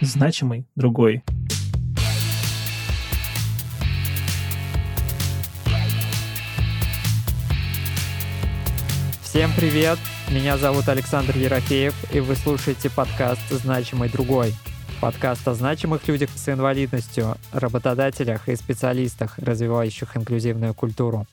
значимый другой. Всем привет! Меня зовут Александр Ерофеев, и вы слушаете подкаст «Значимый другой». Подкаст о значимых людях с инвалидностью, работодателях и специалистах, развивающих инклюзивную культуру.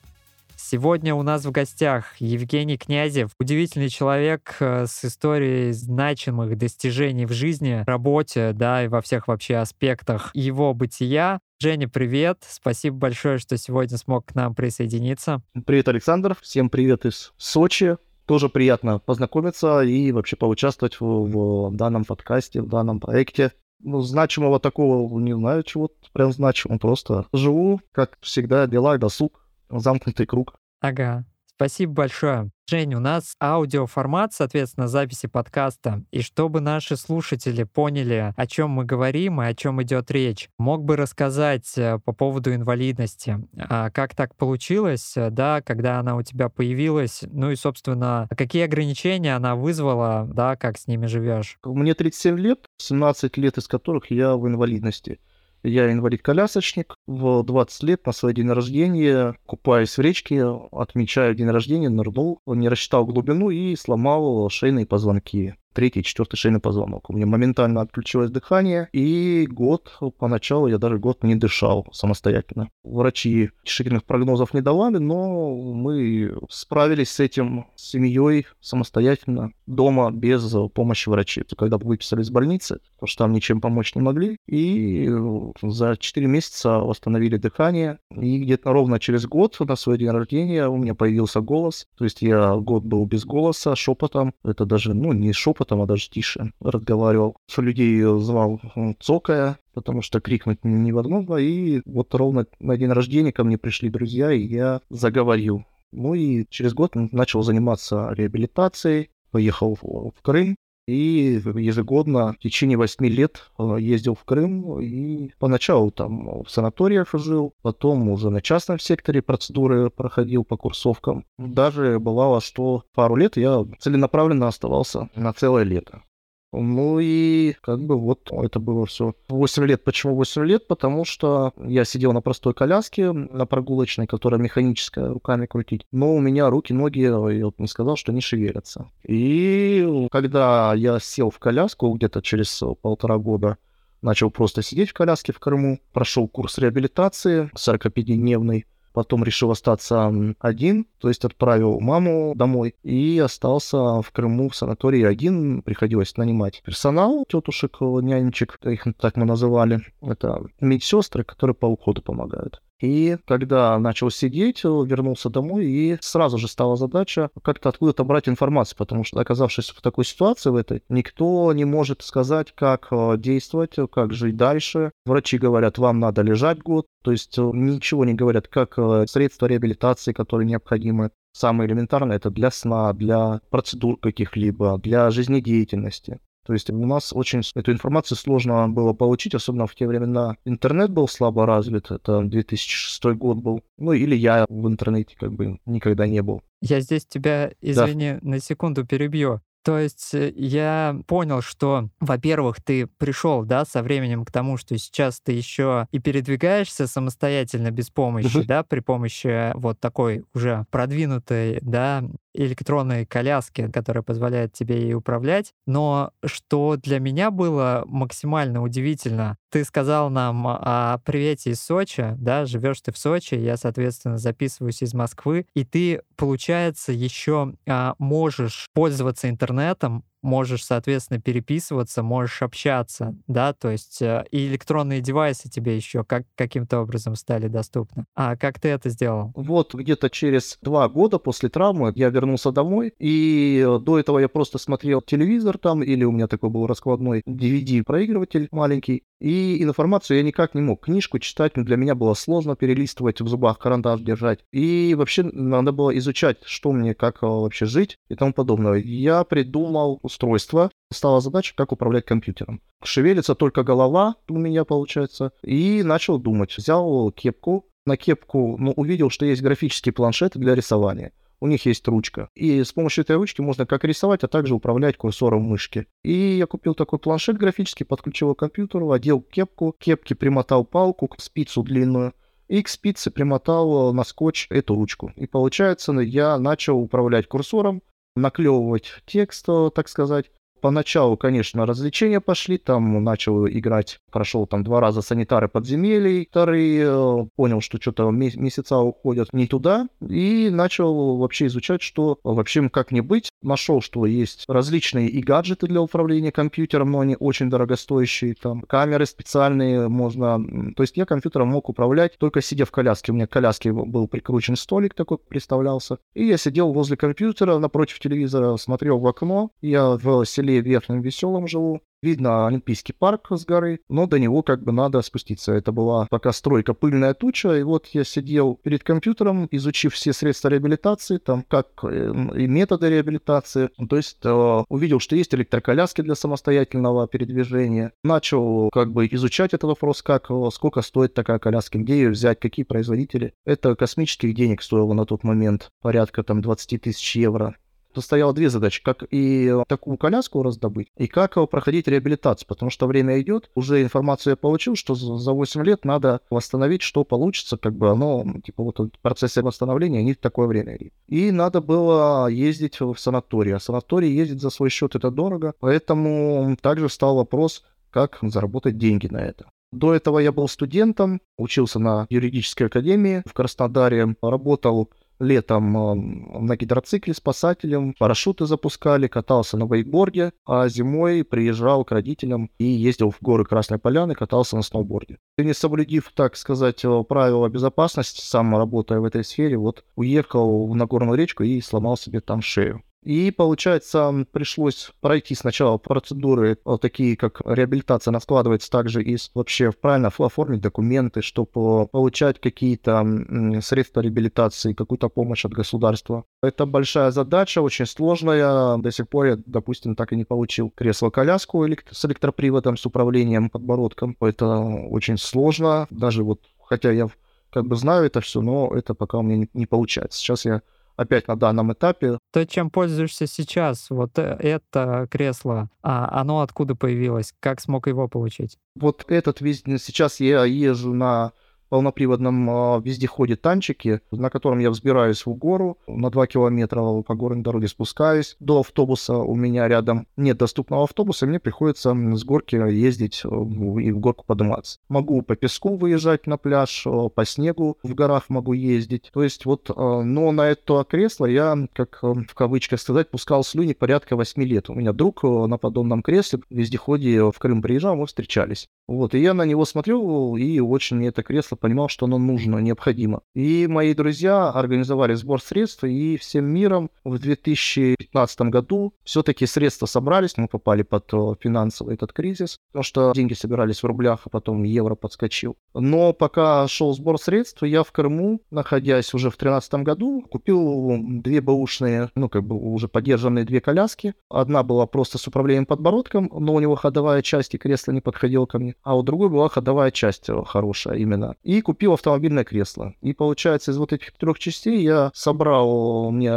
Сегодня у нас в гостях Евгений Князев, удивительный человек э, с историей значимых достижений в жизни, работе, да, и во всех вообще аспектах его бытия. Женя, привет. Спасибо большое, что сегодня смог к нам присоединиться. Привет, Александр. Всем привет из Сочи. Тоже приятно познакомиться и вообще поучаствовать в, в данном подкасте, в данном проекте. Ну, значимого такого, не знаю, чего прям значимого. Просто живу, как всегда, дела досуг замкнутый круг. Ага. Спасибо большое. Жень, у нас аудиоформат, соответственно, записи подкаста. И чтобы наши слушатели поняли, о чем мы говорим и о чем идет речь, мог бы рассказать э, по поводу инвалидности. А как так получилось, э, да, когда она у тебя появилась? Ну и, собственно, какие ограничения она вызвала, да, как с ними живешь? Мне 37 лет, 17 лет из которых я в инвалидности. Я инвалид-колясочник. В 20 лет на свой день рождения, купаясь в речке, отмечаю день рождения, нырнул, не рассчитал глубину и сломал шейные позвонки третий, четвертый шейный позвонок. У меня моментально отключилось дыхание, и год, поначалу я даже год не дышал самостоятельно. Врачи решительных прогнозов не давали, но мы справились с этим с семьей самостоятельно, дома, без помощи врачей. Когда выписали из больницы, потому что там ничем помочь не могли, и за 4 месяца восстановили дыхание, и где-то ровно через год на свой день рождения у меня появился голос, то есть я год был без голоса, шепотом, это даже, ну, не шепот, шепотом, а даже тише разговаривал. Что людей звал цокая, потому что крикнуть невозможно. И вот ровно на день рождения ко мне пришли друзья, и я заговорил. Ну и через год начал заниматься реабилитацией, поехал в Крым, и ежегодно в течение восьми лет э, ездил в Крым и поначалу там в санаториях жил, потом уже на частном секторе процедуры проходил по курсовкам. Даже бывало, что пару лет я целенаправленно оставался на целое лето. Ну и как бы вот это было все. 8 лет. Почему 8 лет? Потому что я сидел на простой коляске, на прогулочной, которая механическая, руками крутить. Но у меня руки, ноги, я вот не сказал, что не шевелятся. И когда я сел в коляску где-то через полтора года, начал просто сидеть в коляске в Крыму, прошел курс реабилитации 45-дневный, Потом решил остаться один, то есть отправил маму домой и остался в Крыму в санатории один. Приходилось нанимать персонал, тетушек, нянечек, их так мы называли. Это медсестры, которые по уходу помогают. И когда начал сидеть, вернулся домой, и сразу же стала задача как-то откуда-то брать информацию, потому что, оказавшись в такой ситуации, в этой, никто не может сказать, как э, действовать, как жить дальше. Врачи говорят, вам надо лежать год, то есть э, ничего не говорят, как э, средства реабилитации, которые необходимы. Самое элементарное это для сна, для процедур каких-либо, для жизнедеятельности. То есть у нас очень эту информацию сложно было получить, особенно в те времена интернет был слабо развит, это 2006 год был. Ну или я в интернете как бы никогда не был. Я здесь тебя, извини, да. на секунду перебью. То есть э, я понял, что, во-первых, ты пришел, да, со временем к тому, что сейчас ты еще и передвигаешься самостоятельно без помощи, да, при помощи вот такой уже продвинутой, да, электронной коляски, которая позволяет тебе ей управлять. Но что для меня было максимально удивительно, ты сказал нам о привете из Сочи, да, живешь ты в Сочи, я, соответственно, записываюсь из Москвы, и ты, получается, еще а, можешь пользоваться интернетом можешь, соответственно, переписываться, можешь общаться, да, то есть э, и электронные девайсы тебе еще как, каким-то образом стали доступны. А как ты это сделал? Вот где-то через два года после травмы я вернулся домой, и до этого я просто смотрел телевизор там, или у меня такой был раскладной DVD-проигрыватель маленький, и информацию я никак не мог. Книжку читать для меня было сложно перелистывать, в зубах карандаш держать. И вообще надо было изучать, что мне, как э, вообще жить и тому подобное. Я придумал устройство, стала задача, как управлять компьютером. Шевелится только голова у меня, получается, и начал думать. Взял кепку, на кепку, ну, увидел, что есть графические планшеты для рисования. у них есть ручка. И с помощью этой ручки можно как рисовать, а также управлять курсором мышки. И я купил такой планшет графический, подключил к компьютеру, одел кепку, к кепке примотал палку, спицу длинную, и к спице примотал на скотч эту ручку. И получается, я начал управлять курсором, наклевывать текст, так сказать, Поначалу, конечно, развлечения пошли, там начал играть, прошел там два раза санитары подземелий, вторые, э, понял, что что-то месяца уходят не туда, и начал вообще изучать, что вообще как не быть. Нашел, что есть различные и гаджеты для управления компьютером, но они очень дорогостоящие, там камеры специальные можно... То есть я компьютером мог управлять только сидя в коляске. У меня к коляске был прикручен столик такой, представлялся. И я сидел возле компьютера, напротив телевизора, смотрел в окно. Я в селе селе Верхнем Веселом живу. Видно Олимпийский парк с горы, но до него как бы надо спуститься. Это была пока стройка пыльная туча, и вот я сидел перед компьютером, изучив все средства реабилитации, там как эм, и методы реабилитации. То есть э, увидел, что есть электроколяски для самостоятельного передвижения. Начал как бы изучать этот вопрос, как, э, сколько стоит такая коляска, где ее взять, какие производители. Это космических денег стоило на тот момент, порядка там 20 тысяч евро. Тут стояло две задачи, как и такую коляску раздобыть, и как проходить реабилитацию, потому что время идет, уже информацию я получил, что за 8 лет надо восстановить, что получится, как бы оно, типа вот в процессе восстановления не такое время. И надо было ездить в санаторий, а санаторий ездить за свой счет это дорого, поэтому также стал вопрос, как заработать деньги на это. До этого я был студентом, учился на юридической академии в Краснодаре, работал летом на гидроцикле спасателем, парашюты запускали, катался на вейкборде, а зимой приезжал к родителям и ездил в горы Красной Поляны, катался на сноуборде. И не соблюдив, так сказать, э, правила безопасности, сам работая в этой сфере, вот уехал на горную речку и сломал себе там шею. И, получается, пришлось пройти сначала процедуры вот такие, как реабилитация, она складывается также из вообще правильно оформить документы, чтобы получать какие-то средства реабилитации, какую-то помощь от государства. Это большая задача, очень сложная. До сих пор я, допустим, так и не получил кресло-коляску с электроприводом, с управлением подбородком. Это очень сложно. Даже вот, хотя я как бы знаю это все, но это пока у меня не, не получается. Сейчас я опять на данном этапе. То, чем пользуешься сейчас, вот э, это кресло, а оно откуда появилось? Как смог его получить? Вот этот весь... Сейчас я езжу на полноприводном а, вездеходе танчики, на котором я взбираюсь в гору, на 2 километра по горной дороге спускаюсь. До автобуса у меня рядом нет доступного автобуса, мне приходится с горки ездить э, и в горку подниматься. Могу по песку выезжать на пляж, э, по снегу в горах могу ездить. То есть вот, э, но на это кресло я, как в кавычках сказать, пускал слюни порядка 8 лет. У меня друг на подобном кресле в вездеходе в Крым приезжал, мы встречались. Вот, и я на него смотрел, и очень мне это кресло понимал, что оно нужно, необходимо. И мои друзья организовали сбор средств, и всем миром в 2015 году все-таки средства собрались, мы попали под э, финансовый этот кризис, потому что деньги собирались в рублях, а потом евро подскочил. Но пока шел сбор средств, я в Крыму, находясь уже в 2013 году, купил две бэушные, ну, как бы уже поддержанные две коляски. Одна была просто с управлением подбородком, но у него ходовая часть и кресло не подходило ко мне, а у другой была ходовая часть э, хорошая именно. И и купил автомобильное кресло. И получается, из вот этих трех частей я собрал, мне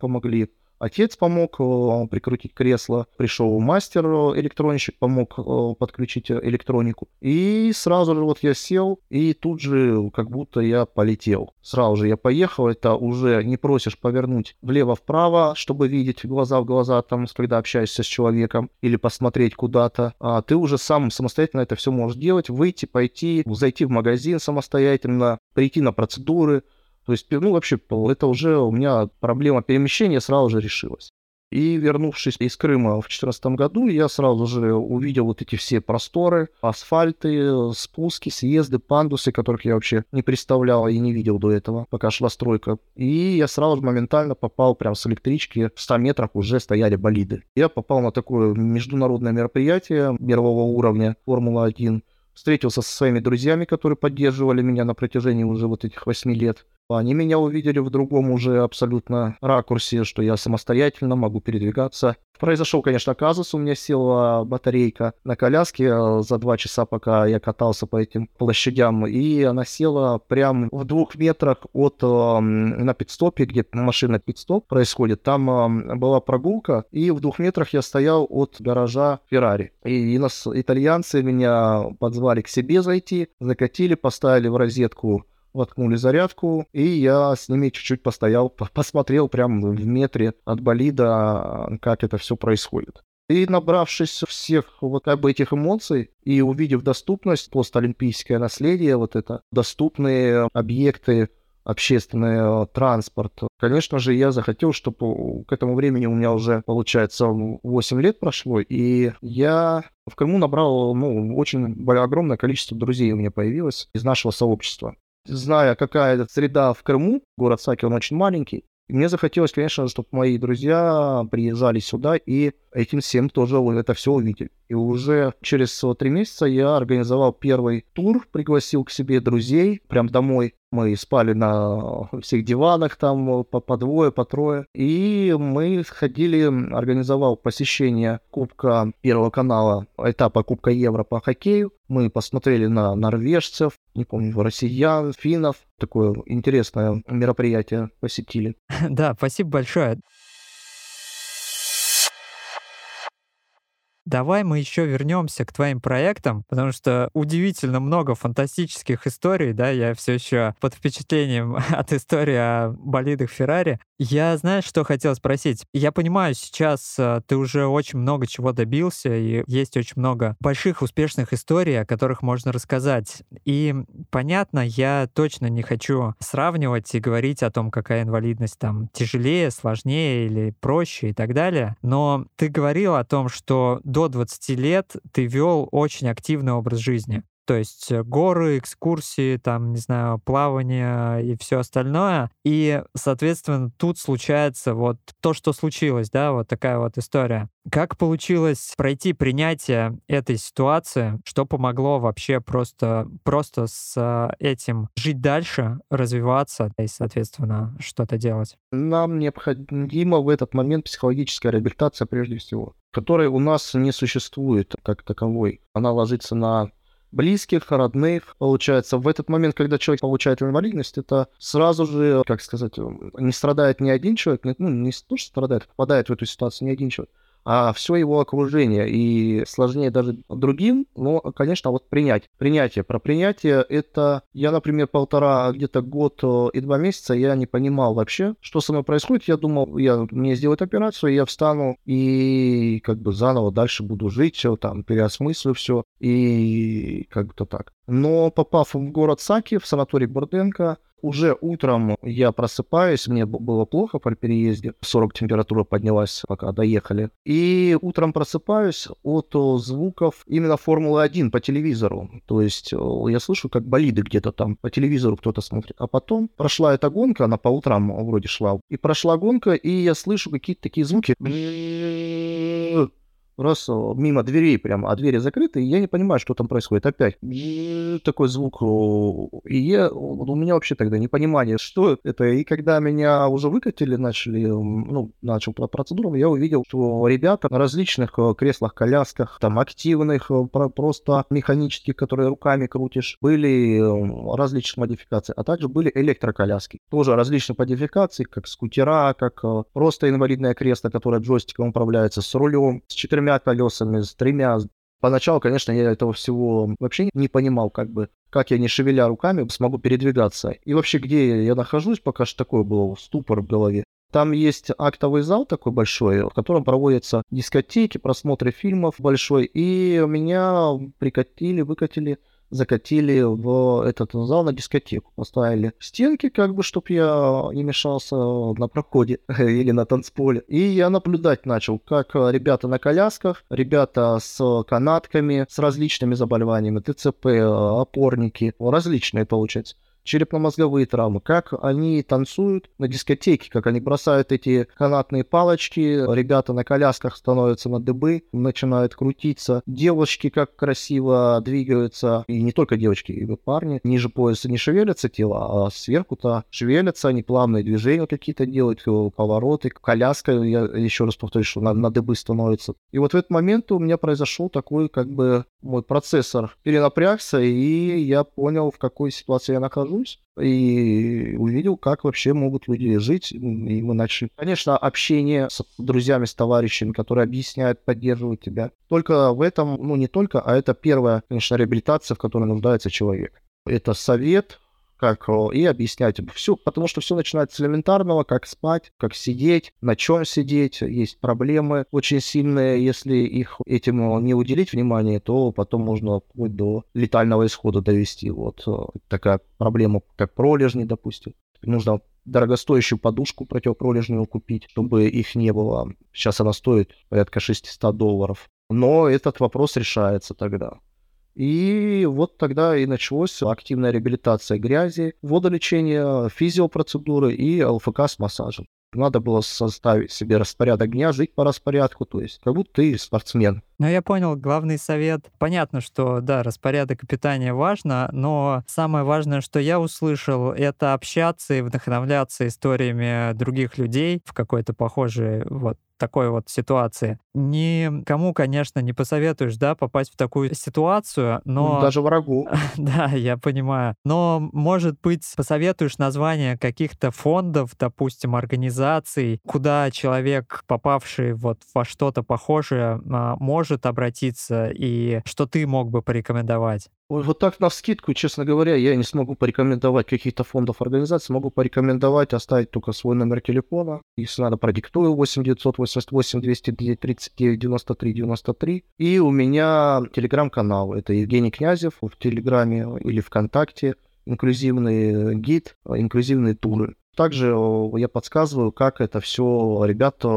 помогли Отец помог э, прикрутить кресло, пришел мастер э, электронщик, помог э, подключить электронику. И сразу же вот я сел, и тут же как будто я полетел. Сразу же я поехал, это уже не просишь повернуть влево-вправо, чтобы видеть глаза в глаза, там, когда общаешься с человеком, или посмотреть куда-то. А ты уже сам самостоятельно это все можешь делать, выйти, пойти, зайти в магазин самостоятельно, прийти на процедуры, то есть, ну, вообще, это уже у меня проблема перемещения сразу же решилась. И вернувшись из Крыма в 2014 году, я сразу же увидел вот эти все просторы, асфальты, спуски, съезды, пандусы, которых я вообще не представлял и не видел до этого, пока шла стройка. И я сразу же моментально попал прям с электрички, в 100 метрах уже стояли болиды. Я попал на такое международное мероприятие мирового уровня Формула-1, встретился со своими друзьями, которые поддерживали меня на протяжении уже вот этих восьми лет. Они меня увидели в другом уже абсолютно ракурсе, что я самостоятельно могу передвигаться. Произошел, конечно, казус, у меня села батарейка на коляске э, за два часа, пока я катался по этим площадям, и она села прямо в двух метрах от э, на пидстопе, где машина пидстоп происходит. Там э, была прогулка, и в двух метрах я стоял от гаража Феррари. И, и нас итальянцы меня позвали к себе зайти, закатили, поставили в розетку воткнули зарядку, и я с ними чуть-чуть постоял, посмотрел прямо в метре от болида, как это все происходит. И набравшись всех вот как бы этих эмоций и увидев доступность, постолимпийское наследие, вот это, доступные объекты, общественный транспорт. Конечно же, я захотел, чтобы к этому времени у меня уже, получается, 8 лет прошло, и я в Крыму набрал, ну, очень огромное количество друзей у меня появилось из нашего сообщества зная, какая это среда в Крыму, город Саки, он очень маленький, и мне захотелось, конечно, чтобы мои друзья приезжали сюда и этим всем тоже это все увидели. И уже через три месяца я организовал первый тур, пригласил к себе друзей, прям домой. Мы спали на всех диванах там по, по двое, по трое. И мы ходили, организовал посещение Кубка Первого канала, этапа Кубка Евро по хоккею. Мы посмотрели на норвежцев, не помню, россиян, финнов. Такое интересное мероприятие посетили. Да, спасибо большое. Давай мы еще вернемся к твоим проектам, потому что удивительно много фантастических историй, да, я все еще под впечатлением от истории о болидах Феррари. Я, знаешь, что хотел спросить? Я понимаю, сейчас э, ты уже очень много чего добился, и есть очень много больших успешных историй, о которых можно рассказать. И понятно, я точно не хочу сравнивать и говорить о том, какая инвалидность там тяжелее, сложнее или проще и так далее. Но ты говорил о том, что до 20 лет ты вел очень активный образ жизни. То есть э, горы, экскурсии, там, не знаю, плавание и все остальное. И, соответственно, тут случается вот то, что случилось, да, вот такая вот история. Как получилось пройти принятие этой ситуации? Что помогло вообще просто, просто с э, этим жить дальше, развиваться и, соответственно, что-то делать? Нам необходима в этот момент психологическая реабилитация прежде всего, которой у нас не существует как таковой. Она ложится на близких, родных. Получается, в этот момент, когда человек получает инвалидность, это сразу же, как сказать, не страдает ни один человек, ну, не то, что страдает, попадает в эту ситуацию ни один человек, а все его окружение. И сложнее даже другим, но, конечно, вот принять. Принятие. Про принятие это... Я, например, полтора, где-то год э, и два месяца я не понимал вообще, что со мной происходит. Я думал, я, мне сделают операцию, я встану и как бы заново дальше буду жить, все там, переосмыслю все и как-то так. Но попав в город Саки, в санаторий Бурденко, уже утром я просыпаюсь, мне было плохо при переезде, 40 температура поднялась, пока доехали. И утром просыпаюсь от звуков именно Формулы-1 по телевизору. То есть я слышу, как болиды где-то там по телевизору кто-то смотрит. А потом прошла эта гонка, она по утрам вроде шла. И прошла гонка, и я слышу какие-то такие звуки раз мимо дверей прямо, а двери закрыты, и я не понимаю, что там происходит. Опять такой звук. И я, у меня вообще тогда непонимание, что это. И когда меня уже выкатили, начали, ну, начал процедуру, я увидел, что ребята на различных э, креслах, колясках, там, активных, э, просто механических, которые руками крутишь, были различных модификаций, а также были электроколяски. Тоже различных модификаций, как скутера, как э, просто инвалидное кресло, которое джойстиком управляется, с рулем, с четырьмя четырьмя колесами, с тремя. Поначалу, конечно, я этого всего вообще не понимал, как бы, как я, не шевеля руками, смогу передвигаться. И вообще, где я нахожусь, пока что такое было ступор в голове. Там есть актовый зал такой большой, в котором проводятся дискотеки, просмотры фильмов большой. И меня прикатили, выкатили закатили в этот зал на дискотеку. Поставили стенки, как бы, чтобы я не мешался на проходе или на танцполе. И я наблюдать начал, как ребята на колясках, ребята с канатками, с различными заболеваниями, ТЦП, опорники, различные, получается черепно-мозговые травмы, как они танцуют на дискотеке, как они бросают эти канатные палочки, ребята на колясках становятся на дыбы, начинают крутиться, девушки как красиво двигаются, и не только девочки, и парни, ниже пояса не шевелятся тело, а сверху-то шевелятся, они плавные движения какие-то делают, повороты, коляска, я еще раз повторюсь, что на, на дыбы становится. И вот в этот момент у меня произошел такой, как бы, мой процессор перенапрягся, и я понял, в какой ситуации я нахожусь, и увидел, как вообще могут люди жить, и мы начали. Конечно, общение с друзьями, с товарищами, которые объясняют, поддерживают тебя. Только в этом, ну не только, а это первая, конечно, реабилитация, в которой нуждается человек. Это совет, как и объяснять все, потому что все начинается с элементарного, как спать, как сидеть, на чем сидеть, есть проблемы очень сильные, если их этим не уделить внимание, то потом можно вплоть до летального исхода довести. Вот э, такая проблема, как пролежни, допустим. Нужно дорогостоящую подушку противопролежневую купить, чтобы их не было. Сейчас она стоит порядка 600 долларов. Но этот вопрос решается тогда. И вот тогда и началась активная реабилитация грязи, водолечение, физиопроцедуры и ЛФК с массажем. Надо было составить себе распорядок дня, жить по распорядку, то есть как будто ты спортсмен. Ну, я понял, главный совет. Понятно, что, да, распорядок и питание важно, но самое важное, что я услышал, это общаться и вдохновляться историями других людей в какой-то похожей вот такой вот ситуации. Никому, конечно, не посоветуешь, да, попасть в такую ситуацию, но... Даже врагу. да, я понимаю. Но, может быть, посоветуешь название каких-то фондов, допустим, организаций, куда человек, попавший вот во что-то похожее, а, может обратиться, и что ты мог бы порекомендовать? Вот так на скидку, честно говоря, я не смогу порекомендовать каких-то фондов организаций, могу порекомендовать оставить только свой номер телефона. Если надо, продиктую 8 988 239 93 93. И у меня телеграм-канал, это Евгений Князев в Телеграме или ВКонтакте, инклюзивный гид, инклюзивные туры. Также я подсказываю, как это все, ребята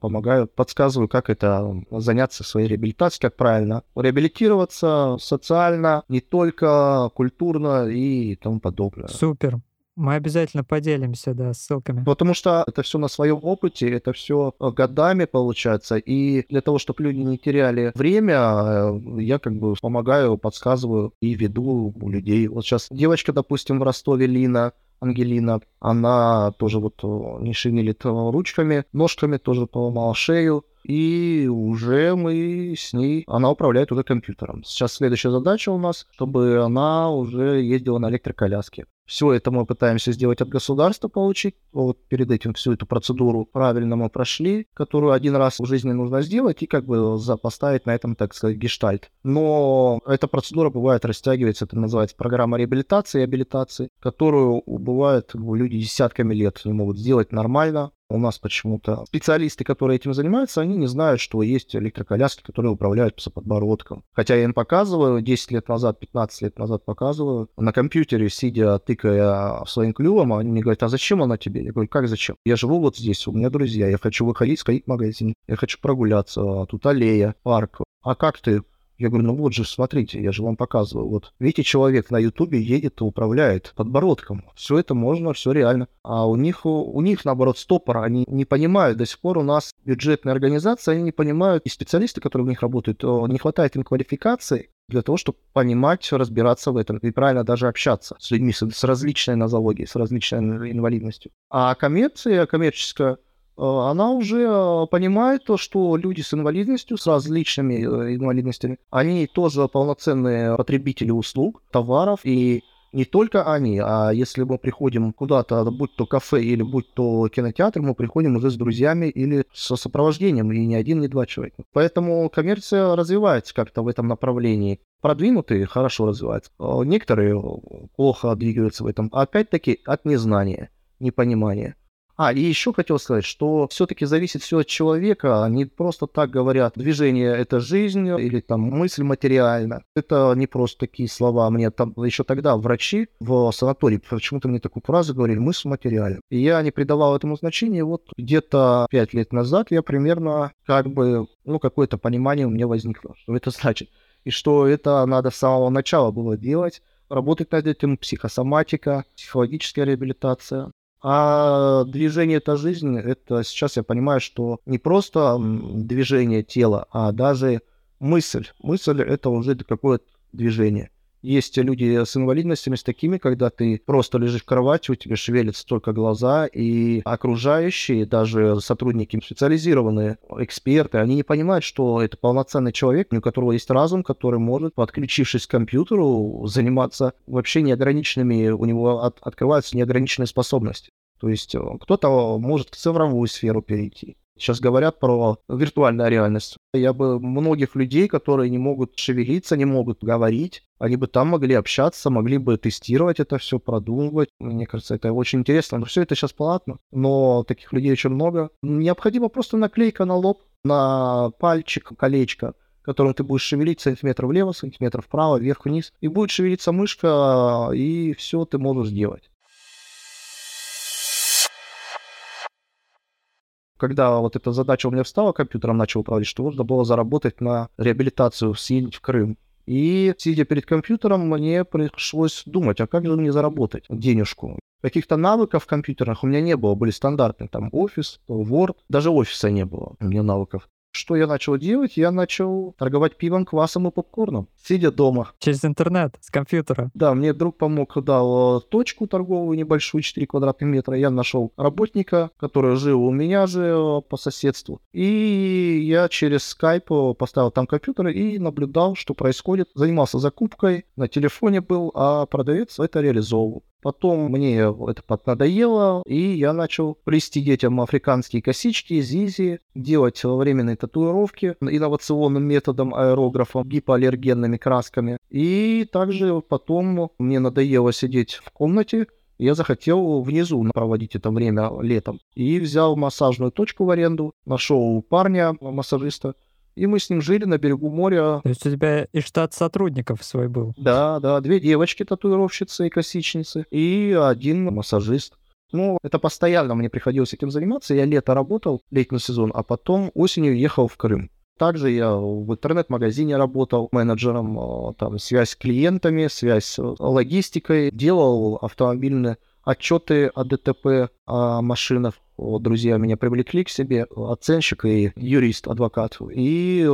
помогаю, подсказываю, как это заняться своей реабилитацией, как правильно реабилитироваться социально, не только культурно и тому подобное. Супер. Мы обязательно поделимся, да, ссылками. Потому что это все на своем опыте, это все годами получается. И для того, чтобы люди не теряли время, э, я как бы помогаю, подсказываю и веду у людей. Вот сейчас девочка, допустим, в Ростове Лина, Ангелина, она тоже вот э, не шевелит э, ручками, ножками, тоже поломала шею. И уже мы с ней, она управляет уже компьютером. Сейчас следующая задача у нас, чтобы она уже ездила на электроколяске. Все это мы пытаемся сделать от государства получить. Вот перед этим всю эту процедуру правильно мы прошли, которую один раз в жизни нужно сделать и как бы поставить на этом, так сказать, гештальт. Но эта процедура бывает растягивается, это называется программа реабилитации и абилитации, которую бывает люди десятками лет не могут сделать нормально, у нас почему-то специалисты, которые этим занимаются, они не знают, что есть электроколяски, которые управляют подбородком. Хотя я им показываю, 10 лет назад, 15 лет назад показываю, на компьютере, сидя, тыкая своим клювом, они мне говорят, а зачем она тебе? Я говорю, как зачем? Я живу вот здесь, у меня друзья, я хочу выходить, сходить в магазин, я хочу прогуляться, тут аллея, парк. А как ты? Я говорю, ну вот же, смотрите, я же вам показываю. Вот видите, человек на Ютубе едет и управляет подбородком. Все это можно, все реально. А у них, у них наоборот, стопор. Они не понимают. До сих пор у нас бюджетные организации, они не понимают. И специалисты, которые в них работают, не хватает им квалификации для того, чтобы понимать, разбираться в этом и правильно даже общаться с людьми с, с различной нозологией, с различной инвалидностью. А коммерция, коммерческая, она уже э, понимает то, что люди с инвалидностью, с различными э, инвалидностями, они тоже полноценные потребители услуг, товаров, и не только они, а если мы приходим куда-то, будь то кафе или будь то кинотеатр, мы приходим уже с друзьями или со сопровождением, и ни один, ни два человека. Поэтому коммерция развивается как-то в этом направлении. Продвинутые хорошо развиваются, некоторые плохо двигаются в этом. Опять-таки от незнания, непонимания. А, и еще хотел сказать, что все-таки зависит все от человека. Они просто так говорят, движение — это жизнь, или там мысль материальна. Это не просто такие слова. Мне там еще тогда врачи в санатории почему-то мне такую фразу говорили, мысль материальна. И я не придавал этому значения. Вот где-то пять лет назад я примерно как бы, ну, какое-то понимание у меня возникло, что это значит. И что это надо с самого начала было делать, работать над этим, психосоматика, психологическая реабилитация. А движение — это жизнь. Это сейчас я понимаю, что не просто движение тела, а даже мысль. Мысль — это уже какое-то движение. Есть люди с инвалидностями, с такими, когда ты просто лежишь в кровати, у тебя шевелятся только глаза, и окружающие, даже сотрудники специализированные, эксперты, они не понимают, что это полноценный человек, у которого есть разум, который может, подключившись к компьютеру, заниматься вообще неограниченными, у него от, открываются неограниченные способности. То есть э, кто-то может в цифровую сферу перейти, Сейчас говорят про виртуальную реальность. Я бы многих людей, которые не могут шевелиться, не могут говорить, они бы там могли общаться, могли бы тестировать это все, продумывать. Мне кажется, это очень интересно. Но все это сейчас платно, но таких людей очень много. Необходимо просто наклейка на лоб, на пальчик, колечко, которым ты будешь шевелить сантиметр влево, сантиметр вправо, вверх, вниз. И будет шевелиться мышка, и все ты можешь сделать. Когда вот эта задача у меня встала, компьютером начал управлять, что нужно было заработать на реабилитацию, съездить в Крым. И, сидя перед компьютером, мне пришлось думать, а как же мне заработать денежку? Каких-то навыков компьютерных у меня не было, были стандартные, там, офис, Word, даже офиса не было у меня навыков. Что я начал делать? Я начал торговать пивом, квасом и попкорном, сидя дома. Через интернет, с компьютера? Да, мне друг помог, дал точку торговую небольшую, 4 квадратных метра. Я нашел работника, который жил у меня же э, по соседству. И я через скайп э, поставил там компьютер и наблюдал, что происходит. Занимался закупкой, на телефоне был, а продавец это реализовывал. Потом мне это надоело, и я начал плести детям африканские косички, зизи, делать временные татуировки инновационным методом аэрографа, гипоаллергенными красками. И также потом мне надоело сидеть в комнате, я захотел внизу проводить это время летом. И взял массажную точку в аренду, нашел парня, массажиста, и мы с ним жили на берегу моря. То есть у тебя и штат сотрудников свой был? Да, да, две девочки татуировщицы и косичницы, и один массажист. Ну, это постоянно мне приходилось этим заниматься. Я лето работал, летний сезон, а потом осенью ехал в Крым. Также я в интернет-магазине работал менеджером, а, там связь с клиентами, связь с логистикой, делал автомобильные отчеты о ДТП, о машинах. Друзья меня привлекли к себе, оценщик и юрист, адвокат. И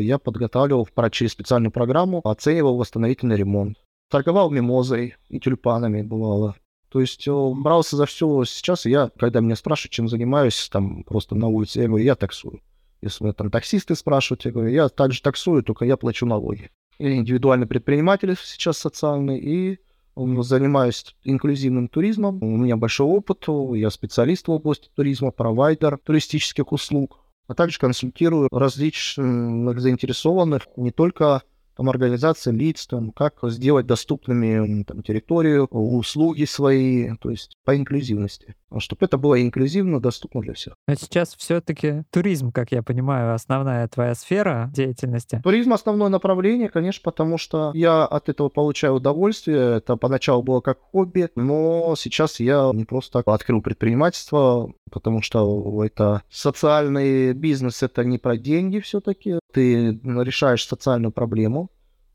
я подготавливал через специальную программу, оценивал восстановительный ремонт. Торговал мимозой и тюльпанами, бывало. То есть брался за все. Сейчас я, когда меня спрашивают, чем занимаюсь, там просто на улице, я говорю, я таксую. Если меня там таксисты спрашивают, я говорю, я также таксую, только я плачу налоги. Я индивидуальный предприниматель сейчас социальный, и занимаюсь инклюзивным туризмом. У меня большой опыт, я специалист в области туризма, провайдер туристических услуг, а также консультирую различных заинтересованных не только там, организации лиц, там, как сделать доступными там, территорию, услуги свои, то есть по инклюзивности. А чтобы это было инклюзивно, доступно для всех. Но сейчас все-таки туризм, как я понимаю, основная твоя сфера деятельности. Туризм основное направление, конечно, потому что я от этого получаю удовольствие. Это поначалу было как хобби, но сейчас я не просто так открыл предпринимательство, потому что это социальный бизнес, это не про деньги все-таки. Ты решаешь социальную проблему,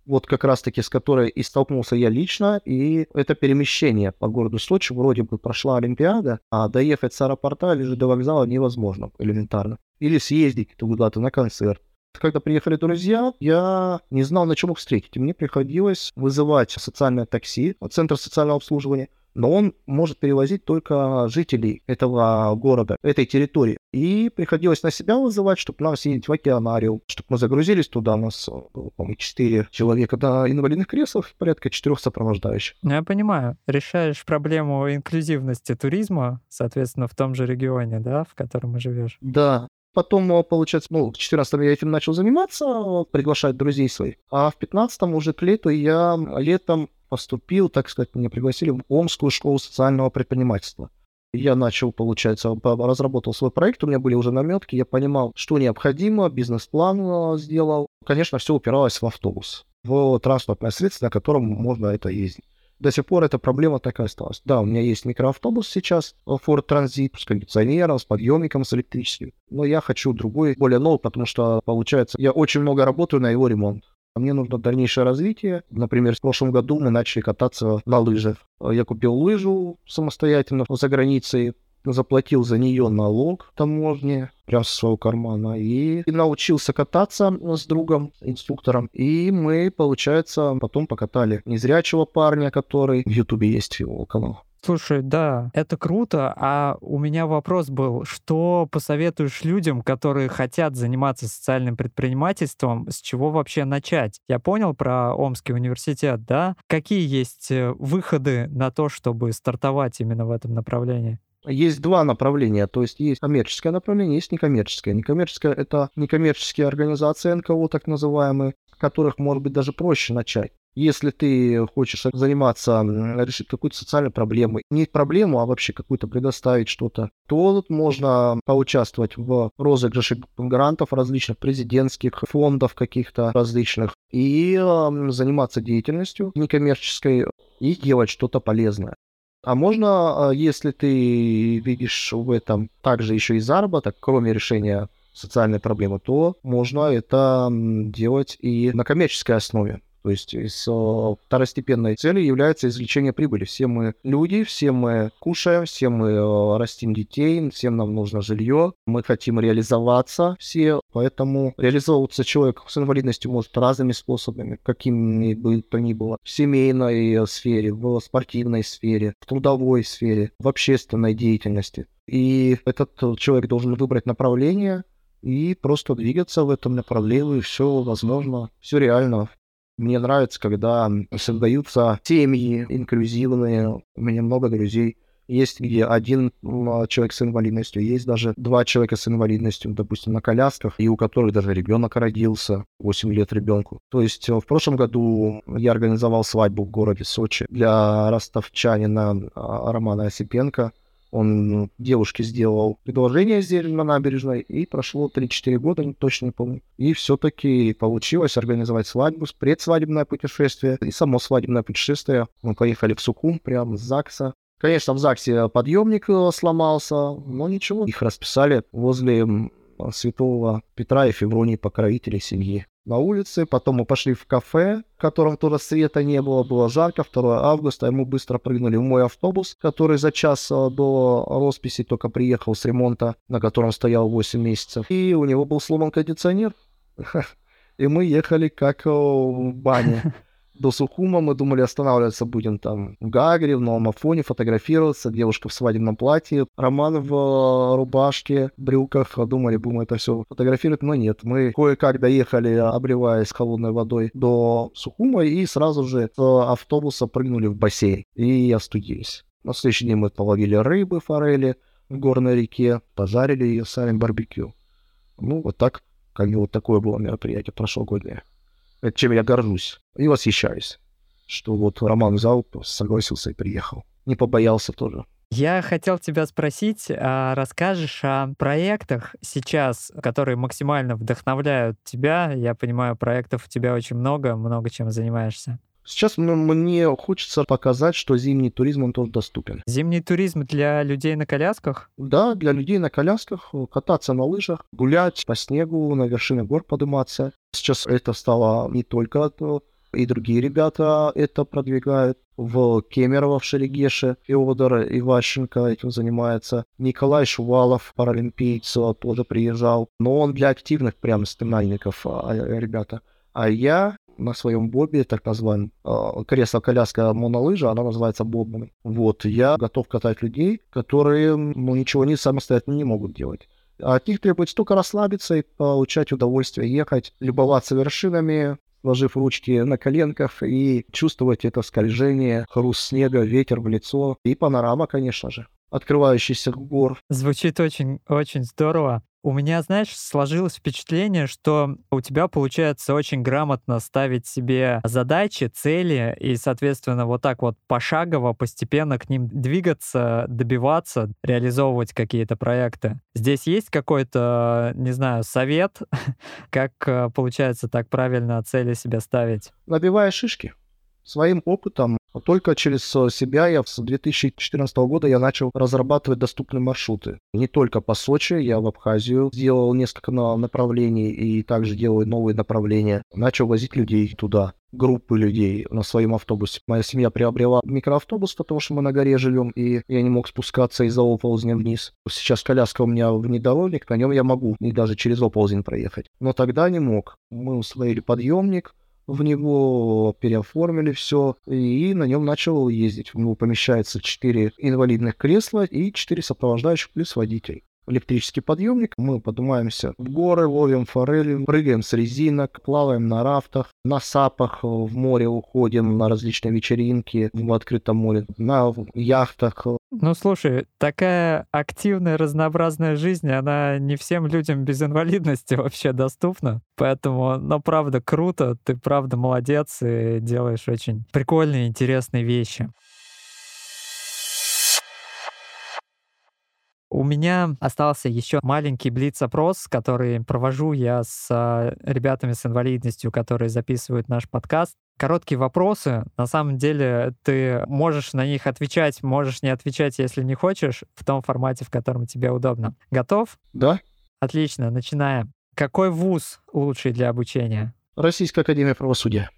вот как раз-таки с которой и столкнулся я лично, и это перемещение по городу Сочи, вроде бы прошла Олимпиада, а доехать с аэропорта или же до вокзала невозможно элементарно. Или съездить куда-то на концерт. Когда приехали друзья, я не знал, на чем их встретить. Мне приходилось вызывать социальное такси, центр социального обслуживания, но он может перевозить только жителей этого города, этой территории. И приходилось на себя вызывать, чтобы нам съездить в океанариум, чтобы мы загрузились туда. У нас по-моему, 4 человека на инвалидных креслах, порядка 4 сопровождающих. Ну, я понимаю. Решаешь проблему инклюзивности туризма, соответственно, в том же регионе, да, в котором мы живешь. Да, Потом, получается, ну, в 14 я этим начал заниматься, приглашать друзей своих. А в 15 уже к лету я летом поступил, так сказать, меня пригласили в Омскую школу социального предпринимательства. Я начал, получается, разработал свой проект, у меня были уже наметки, я понимал, что необходимо, бизнес-план а, сделал. Конечно, все упиралось в автобус, в транспортное средство, на котором можно это ездить. До сих пор эта проблема такая осталась. Да, у меня есть микроавтобус сейчас, Ford Transit, с кондиционером, с подъемником, с электрическим. Но я хочу другой, более новый, потому что, получается, я очень много работаю на его ремонт. Мне нужно дальнейшее развитие. Например, в прошлом году мы начали кататься на лыжах. Я купил лыжу самостоятельно за границей, заплатил за нее налог таможне прям со своего кармана и научился кататься с другом, инструктором. И мы, получается, потом покатали незрячего парня, который в Ютубе есть его канал. Слушай, да, это круто. А у меня вопрос был, что посоветуешь людям, которые хотят заниматься социальным предпринимательством, с чего вообще начать? Я понял про Омский университет, да? Какие есть э, выходы на то, чтобы стартовать именно в этом направлении? Есть два направления, то есть есть коммерческое направление, есть некоммерческое. Некоммерческое — это некоммерческие организации НКО, так называемые, которых, может быть, даже проще начать. Если ты хочешь заниматься, решить какую-то социальную проблему, не проблему, а вообще какую-то предоставить что-то, то можно поучаствовать в розыгрыше грантов различных президентских фондов каких-то различных и заниматься деятельностью некоммерческой и делать что-то полезное. А можно, а, если ты видишь в этом также еще и заработок, кроме решения социальной проблемы, то можно это делать и на коммерческой основе. То есть из второстепенной цели является извлечение прибыли. Все мы люди, все мы кушаем, все мы растим детей, всем нам нужно жилье, мы хотим реализоваться все, поэтому реализовываться человек с инвалидностью может разными способами, какими бы то ни было. В семейной сфере, в спортивной сфере, в трудовой сфере, в общественной деятельности. И этот человек должен выбрать направление, и просто двигаться в этом направлении, все возможно, все реально. Мне нравится, когда создаются семьи инклюзивные. У меня много друзей. Есть где один а, человек с инвалидностью, есть даже два человека с инвалидностью, допустим, на колясках, и у которых даже ребенок родился, 8 лет ребенку. То есть э, в прошлом году я организовал свадьбу в городе Сочи для ростовчанина а, Романа Осипенко. Он девушке сделал предложение здесь на набережной, и прошло 3-4 года, точно не помню. И все-таки получилось организовать свадьбу, предсвадебное путешествие и само свадебное путешествие. Мы поехали в Сукум, прямо с ЗАГСа. Конечно, в ЗАГСе подъемник э, сломался, но ничего. Их расписали возле святого Петра и Февронии, покровителей семьи на улице, потом мы пошли в кафе, в котором тоже света не было, было жарко, 2 августа, мы быстро прыгнули в мой автобус, который за час э, до росписи только приехал с ремонта, на котором стоял 8 месяцев, и у него был сломан кондиционер, и мы ехали как э, в бане до Сухума мы думали останавливаться будем там в Гагре, в Новом Афоне, фотографироваться, девушка в свадебном платье, Роман в э, рубашке, брюках, думали, будем это все фотографировать, но нет, мы кое-как доехали, обливаясь холодной водой до Сухума и сразу же с автобуса прыгнули в бассейн и остудились. На следующий день мы половили рыбы, форели в горной реке, пожарили ее сами барбекю. Ну, вот так, как бы вот такое было мероприятие прошлогоднее чем я горжусь и восхищаюсь, что вот Роман взял, согласился и приехал. Не побоялся тоже. Я хотел тебя спросить, а расскажешь о проектах сейчас, которые максимально вдохновляют тебя? Я понимаю, проектов у тебя очень много, много чем занимаешься. Сейчас мне хочется показать, что зимний туризм он тоже доступен. Зимний туризм для людей на колясках? Да, для людей на колясках, кататься на лыжах, гулять по снегу, на вершины гор подниматься. Сейчас это стало не только и другие ребята это продвигают. В Кемерово, в Шерегеше, Федор Иващенко этим занимается. Николай Шувалов, паралимпийц, тоже приезжал. Но он для активных прям стенальников, а, ребята. А я на своем бобе, так называемом, э, кресло-коляска монолыжа, она называется бобом. Вот, я готов катать людей, которые, ну, ничего не самостоятельно не могут делать. От них требуется только расслабиться и получать удовольствие, ехать, любоваться вершинами, сложив ручки на коленках и чувствовать это скольжение, хруст снега, ветер в лицо и панорама, конечно же открывающийся гор. Звучит очень, очень здорово. У меня, знаешь, сложилось впечатление, что у тебя получается очень грамотно ставить себе задачи, цели и, соответственно, вот так вот пошагово, постепенно к ним двигаться, добиваться, реализовывать какие-то проекты. Здесь есть какой-то, не знаю, совет, как э, получается так правильно цели себе ставить? Набивая шишки своим опытом Только через себя я с 2014 года я начал разрабатывать доступные маршруты. Не только по Сочи, я в Абхазию сделал несколько направлений и также делаю новые направления. Начал возить людей туда группы людей на своем автобусе. Моя семья приобрела микроавтобус, потому что мы на горе живем, и я не мог спускаться из-за оползня вниз. Сейчас коляска у меня внедорожник, на нем я могу и даже через оползень проехать. Но тогда не мог. Мы усвоили подъемник, в него переоформили все, и на нем начал ездить. В него помещается 4 инвалидных кресла и 4 сопровождающих плюс водитель электрический подъемник. Мы поднимаемся в горы, ловим форели, прыгаем с резинок, плаваем на рафтах, на сапах в море уходим на различные вечеринки в открытом море, на яхтах. Ну, слушай, такая активная, разнообразная жизнь, она не всем людям без инвалидности вообще доступна. Поэтому, ну, правда, круто, ты правда молодец и делаешь очень прикольные, интересные вещи. У меня остался еще маленький блиц-опрос, который провожу я с а, ребятами с инвалидностью, которые записывают наш подкаст. Короткие вопросы. На самом деле ты можешь на них отвечать, можешь не отвечать, если не хочешь, в том формате, в котором тебе удобно. Готов? Да. Отлично, начинаем. Какой вуз лучший для обучения? Российская академия правосудия.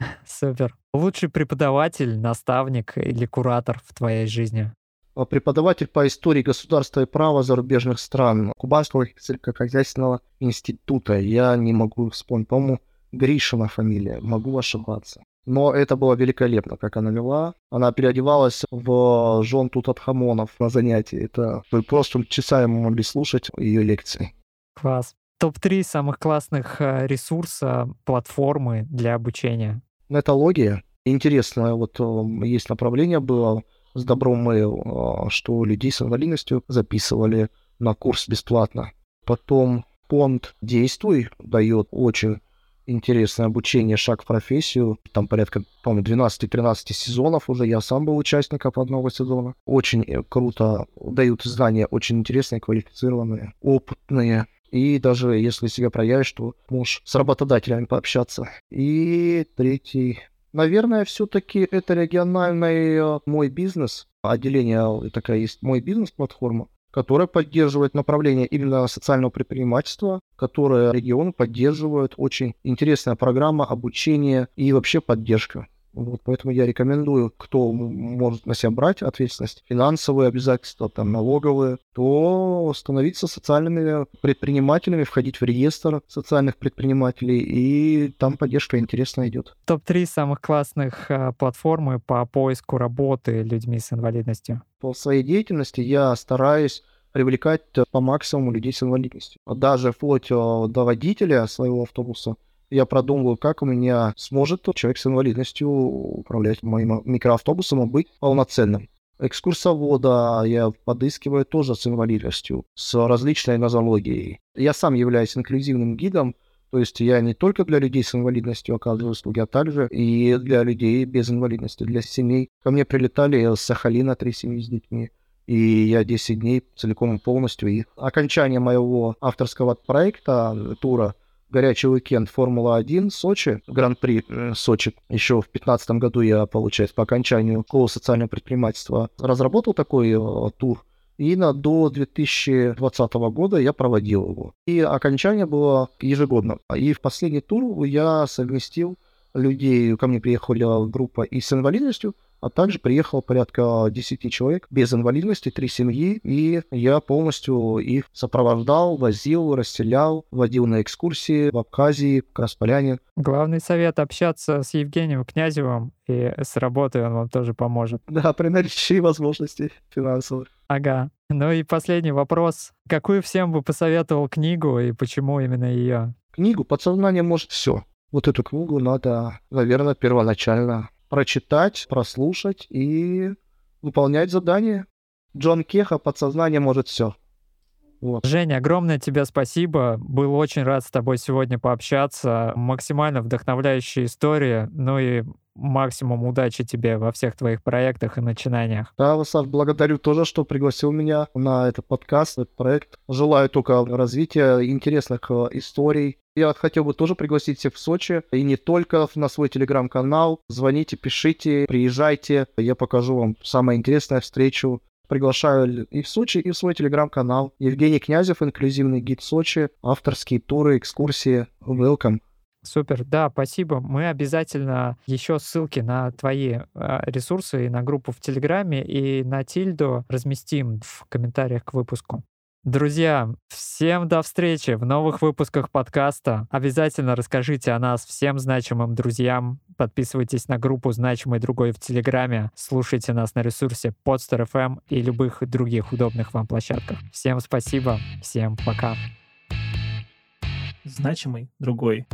Супер. Лучший преподаватель, наставник или куратор в твоей жизни? А, преподаватель по истории государства и права зарубежных стран Кубанского сельскохозяйственного института. Я не могу вспомнить, по-моему, Гришина фамилия, могу ошибаться. Но это было великолепно, как она вела. Она переодевалась в жен Тутатхамонов на занятии. Это вы просто часами могли слушать ее лекции. Класс. Топ-3 самых классных э, ресурса, платформы для обучения. Нетология. Интересное вот э, есть направление было с добром mail, а, что людей с инвалидностью записывали на курс бесплатно. Потом фонд «Действуй» дает очень интересное обучение «Шаг в профессию». Там порядка, по-моему, 12-13 сезонов уже. Я сам был участником одного сезона. Очень э, круто дают знания, очень интересные, квалифицированные, опытные. И даже если себя проявишь, то можешь с работодателями пообщаться. И третий Наверное, все-таки это региональный э, мой бизнес. Отделение такая есть мой бизнес-платформа, которая поддерживает направление именно социального предпринимательства, которое регионы поддерживают. Очень интересная программа обучения и вообще поддержка. Вот, поэтому я рекомендую, кто может на себя брать ответственность, финансовые обязательства, там, налоговые, то становиться социальными предпринимателями, входить в реестр социальных предпринимателей, и там поддержка интересно идет. Топ-3 самых классных э, платформы по поиску работы людьми с инвалидностью. По своей деятельности я стараюсь привлекать э, по максимуму людей с инвалидностью. Даже вплоть э, до водителя своего автобуса – я продумываю, как у меня сможет человек с инвалидностью управлять моим микроавтобусом и быть полноценным. Экскурсовода я подыскиваю тоже с инвалидностью, с различной нозологией. Я сам являюсь инклюзивным гидом, то есть я не только для людей с инвалидностью оказываю услуги, а также и для людей без инвалидности, для семей. Ко мне прилетали с Сахалина три семьи с детьми. И я 10 дней целиком и полностью. И окончание моего авторского проекта, тура, горячий уикенд Формула-1 Сочи, Гран-при э, Сочи. Еще в 2015 году я, получается, по окончанию школы социального предпринимательства разработал такой э, тур. И на, до 2020 года я проводил его. И окончание было ежегодно. И в последний тур я совместил людей, ко мне приехала группа и с инвалидностью, а также приехало порядка 10 человек без инвалидности, три семьи, и я полностью их сопровождал, возил, расселял, водил на экскурсии в Абхазии, в Красполяне. Главный совет — общаться с Евгением Князевым, и с работой он вам тоже поможет. Да, при наличии возможностей финансовых. Ага. Ну и последний вопрос. Какую всем бы посоветовал книгу и почему именно ее? Книгу «Подсознание может все». Вот эту книгу надо, наверное, первоначально прочитать, прослушать и выполнять задания. Джон Кеха «Подсознание может все». Вот. Женя, огромное тебе спасибо. Был очень рад с тобой сегодня пообщаться. Максимально вдохновляющая история. Ну и максимум удачи тебе во всех твоих проектах и начинаниях. Да, Саш, благодарю тоже, что пригласил меня на этот подкаст, этот проект. Желаю только развития интересных э, историй, Я хотел бы тоже пригласить всех в Сочи, и не только на свой телеграм-канал. Звоните, пишите, приезжайте, я покажу вам самое интересное встречу. Приглашаю и в Сочи, и в свой телеграм-канал. Евгений Князев, инклюзивный гид Сочи, авторские туры, экскурсии. Welcome. Супер, да, спасибо. Мы обязательно еще ссылки на твои э, ресурсы и на группу в Телеграме и на Тильду разместим в комментариях к выпуску. Друзья, всем до встречи в новых выпусках подкаста. Обязательно расскажите о нас всем значимым друзьям. Подписывайтесь на группу «Значимый другой» в Телеграме. Слушайте нас на ресурсе Podster.fm и любых других удобных вам площадках. Всем спасибо, всем пока. Значимый другой.